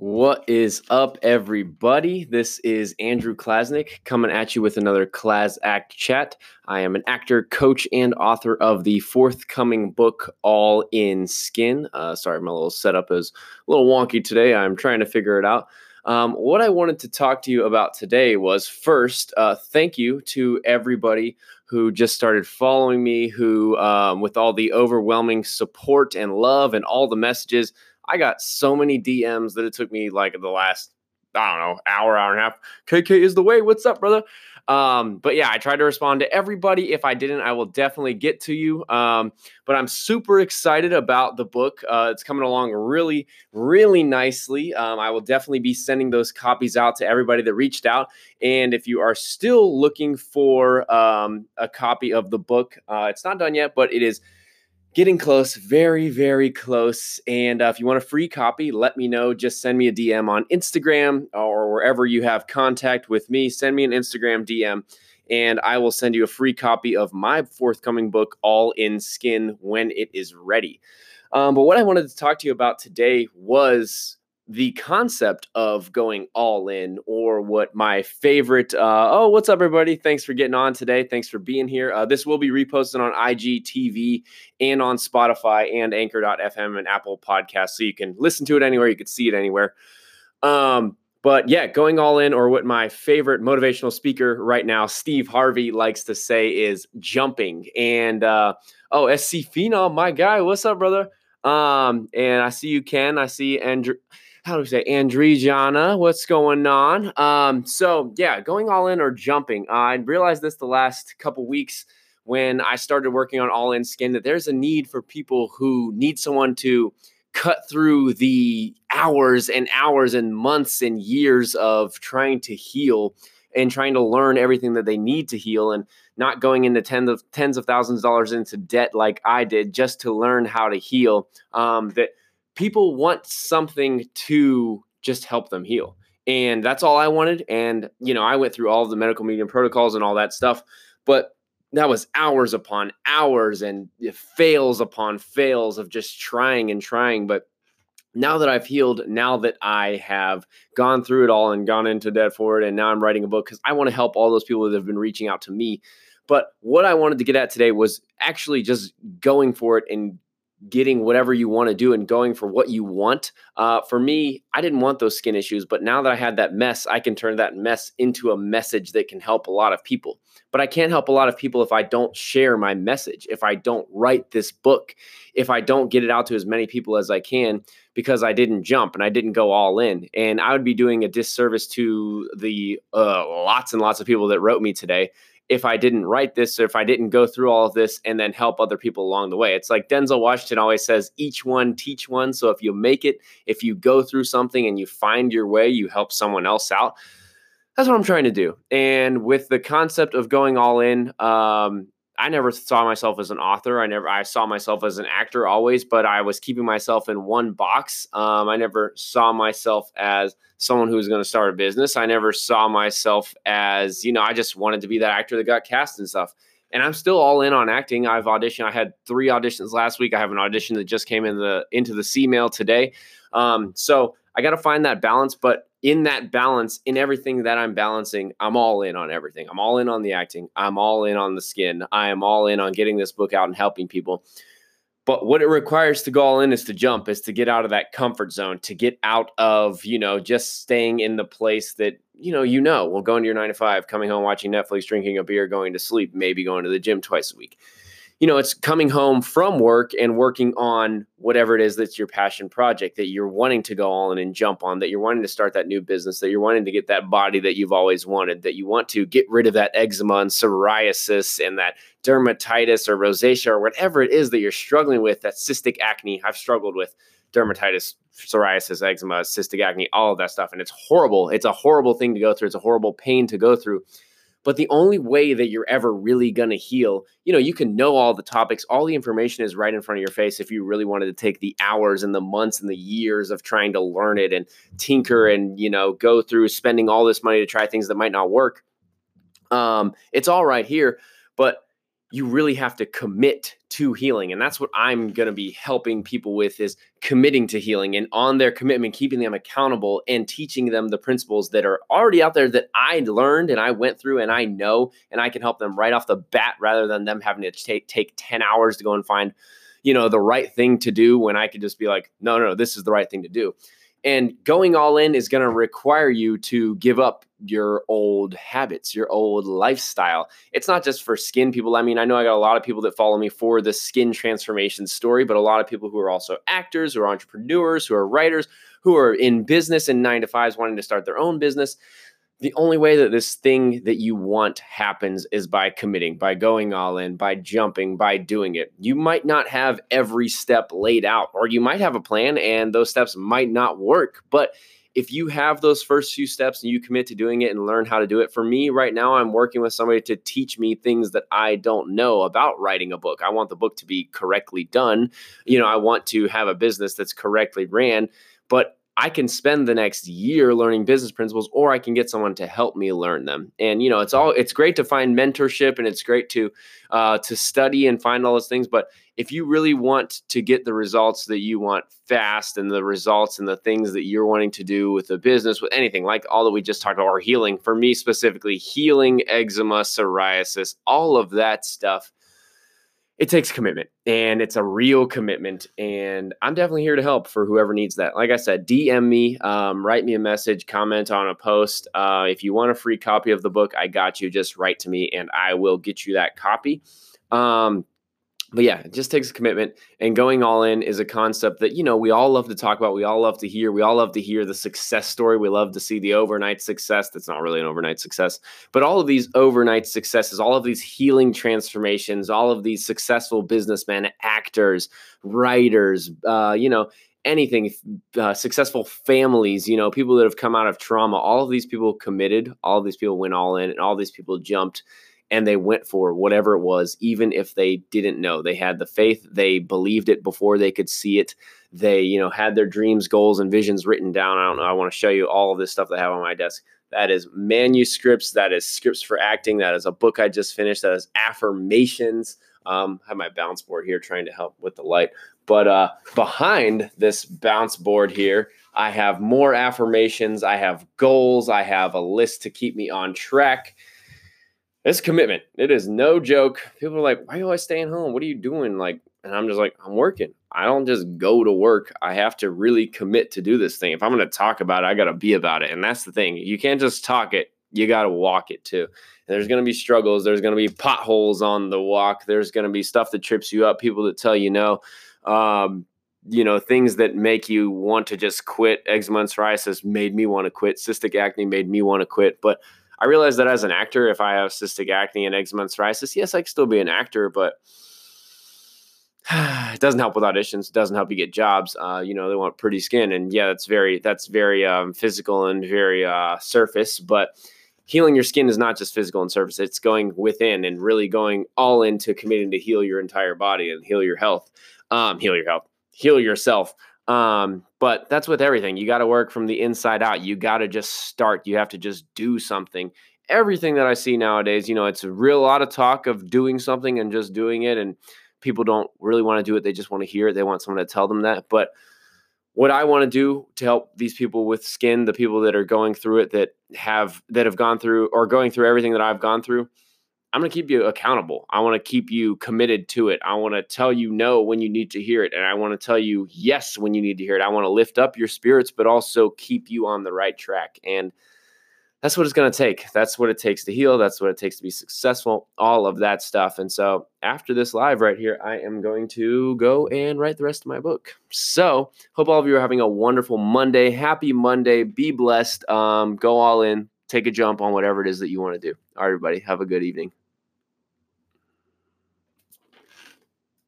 What is up, everybody? This is Andrew Klasnick coming at you with another Klas Act chat. I am an actor, coach, and author of the forthcoming book, All in Skin. Uh, sorry, my little setup is a little wonky today. I'm trying to figure it out. Um, what I wanted to talk to you about today was first, uh, thank you to everybody who just started following me, who, um, with all the overwhelming support and love and all the messages, I got so many DMs that it took me like the last, I don't know, hour, hour and a half. KK is the way. What's up, brother? Um, but yeah, I tried to respond to everybody. If I didn't, I will definitely get to you. Um, but I'm super excited about the book. Uh, it's coming along really, really nicely. Um, I will definitely be sending those copies out to everybody that reached out. And if you are still looking for um, a copy of the book, uh, it's not done yet, but it is getting close, very, very close. And uh, if you want a free copy, let me know. Just send me a DM on Instagram or wherever you have contact with me. Send me an Instagram DM, and I will send you a free copy of my forthcoming book, All in Skin, when it is ready. Um, but what I wanted to talk to you about today was the concept of going all in, or what my favorite. Uh, oh, what's up, everybody? Thanks for getting on today. Thanks for being here. Uh, this will be reposted on IGTV and on Spotify and Anchor.fm and Apple Podcasts, so you can listen to it anywhere. You can see it anywhere. Um, but yeah, going all in, or what my favorite motivational speaker right now, Steve Harvey, likes to say is jumping. And uh, oh, SC Phenom, my guy, what's up, brother? Um, and I see you, Ken. I see Andrew how do we say Andrijana? What's going on? Um, so yeah, going all in or jumping. Uh, I realized this the last couple weeks when I started working on All In Skin that there's a need for people who need someone to cut through the hours and hours and months and years of trying to heal and trying to learn everything that they need to heal and not going into tens of tens of thousands of dollars into debt like I did just to learn how to heal. Um, that people want something to just help them heal. And that's all I wanted. And, you know, I went through all the medical medium protocols and all that stuff, but that was hours upon hours and fails upon fails of just trying and trying. But now that I've healed, now that I have gone through it all and gone into debt for it, and now I'm writing a book because I want to help all those people that have been reaching out to me. But what I wanted to get at today was actually just going for it and getting whatever you want to do and going for what you want. Uh, for me, I didn't want those skin issues, but now that I had that mess, I can turn that mess into a message that can help a lot of people. But I can't help a lot of people if I don't share my message, if I don't write this book, if I don't get it out to as many people as I can, because I didn't jump and I didn't go all in. And I would be doing a disservice to the uh, lots and lots of people that wrote me today if I didn't write this or if I didn't go through all of this and then help other people along the way. It's like Denzel Washington always says, each one teach one. So if you make it, if you go through something and you find your way, you help someone else out. That's what I'm trying to do. And with the concept of going all in, um, I never saw myself as an author. I never I saw myself as an actor always, but I was keeping myself in one box. Um, I never saw myself as someone who was going to start a business. I never saw myself as you know. I just wanted to be that actor that got cast and stuff. And I'm still all in on acting. I've auditioned. I had three auditions last week. I have an audition that just came in the into the C mail today. Um, so I got to find that balance. But in that balance, in everything that I'm balancing, I'm all in on everything. I'm all in on the acting. I'm all in on the skin. I am all in on getting this book out and helping people. But what it requires to go all in is to jump, is to get out of that comfort zone, to get out of, you know, just staying in the place that, you know, you know, well, going to your nine to five, coming home, watching Netflix, drinking a beer, going to sleep, maybe going to the gym twice a week you know, it's coming home from work and working on whatever it is that's your passion project that you're wanting to go on and jump on, that you're wanting to start that new business, that you're wanting to get that body that you've always wanted, that you want to get rid of that eczema and psoriasis and that dermatitis or rosacea or whatever it is that you're struggling with, that cystic acne. I've struggled with dermatitis, psoriasis, eczema, cystic acne, all of that stuff. And it's horrible. It's a horrible thing to go through. It's a horrible pain to go through. But the only way that you're ever really going to heal, you know, you can know all the topics, all the information is right in front of your face if you really wanted to take the hours and the months and the years of trying to learn it and tinker and, you know, go through spending all this money to try things that might not work. Um, it's all right here. But you really have to commit to healing and that's what i'm going to be helping people with is committing to healing and on their commitment keeping them accountable and teaching them the principles that are already out there that i learned and i went through and i know and i can help them right off the bat rather than them having to take take 10 hours to go and find you know the right thing to do when i could just be like no no, no this is the right thing to do and going all in is going to require you to give up your old habits, your old lifestyle. It's not just for skin people. I mean, I know I got a lot of people that follow me for the skin transformation story, but a lot of people who are also actors, who are entrepreneurs, who are writers, who are in business and nine to fives wanting to start their own business the only way that this thing that you want happens is by committing, by going all in, by jumping, by doing it. You might not have every step laid out, or you might have a plan and those steps might not work. But if you have those first few steps and you commit to doing it and learn how to do it, for me right now, I'm working with somebody to teach me things that I don't know about writing a book. I want the book to be correctly done. You know, I want to have a business that's correctly ran. But I can spend the next year learning business principles or I can get someone to help me learn them. And you know, it's all it's great to find mentorship and it's great to uh, to study and find all those things, but if you really want to get the results that you want fast and the results and the things that you're wanting to do with the business with anything like all that we just talked about or healing for me specifically healing eczema psoriasis all of that stuff it takes commitment and it's a real commitment and i'm definitely here to help for whoever needs that. Like i said dm me um, write me a message comment on a post uh, if you want a free copy of the book i got you. Just write to me and i will get you that copy. Um, but yeah, it just takes a commitment. And going all in is a concept that, you know, we all love to talk about. We all love to hear. We all love to hear the success story. We love to see the overnight success. That's not really an overnight success, but all of these overnight successes, all of these healing transformations, all of these successful businessmen, actors, writers, uh, you know, anything, uh, successful families, you know, people that have come out of trauma, all of these people committed, all of these people went all in, and all these people jumped and they went for whatever it was, even if they didn't know. They had the faith, they believed it before they could see it. They, you know, had their dreams, goals, and visions written down. I don't know. I want to show you all of this stuff that I have on my desk. That is manuscripts. That is scripts for acting. That is a book I just finished. That is affirmations. Um, I have my bounce board here trying to help with the light. But uh, behind this bounce board here, I have more affirmations. I have goals. I have a list to keep me on track. It's commitment. It is no joke. People are like, why are you staying home? What are you doing? Like, and I'm just like, I'm working. I don't just go to work. I have to really commit to do this thing. If I'm going to talk about it, I got to be about it. And that's the thing. You can't just talk it. You got to walk it too. And there's going to be struggles. There's going to be potholes on the walk. There's going to be stuff that trips you up, people that tell you no. Um, you know, things that make you want to just quit. Eczema and psoriasis made me want to quit. Cystic acne made me want to quit. But I realize that as an actor, if I have cystic acne and eczema and psoriasis, yes, I can still be an actor, but it doesn't help with auditions. It doesn't help you get jobs. Uh, you know, they want pretty skin, and yeah, that's very that's very um, physical and very uh, surface. But healing your skin is not just physical and surface; it's going within and really going all into committing to heal your entire body and heal your health, um, heal your health, heal yourself. Um, but that's with everything. You got to work from the inside out. You got to just start. You have to just do something. Everything that I see nowadays, you know, it's a real lot of talk of doing something and just doing it. And people don't really want to do it. They just want to hear it. They want someone to tell them that. But what I want to do to help these people with skin, the people that are going through it, that have that have gone through or going through everything that I've gone through, I'm going to keep you accountable. I want to keep you committed to it. I want to tell you no when you need to hear it. And I want to tell you yes when you need to hear it. I want to lift up your spirits, but also keep you on the right track. And that's what it's going to take. That's what it takes to heal. That's what it takes to be successful, all of that stuff. And so after this live right here, I am going to go and write the rest of my book. So hope all of you are having a wonderful Monday. Happy Monday. Be blessed. Um, go all in. Take a jump on whatever it is that you want to do. All right, everybody. Have a good evening.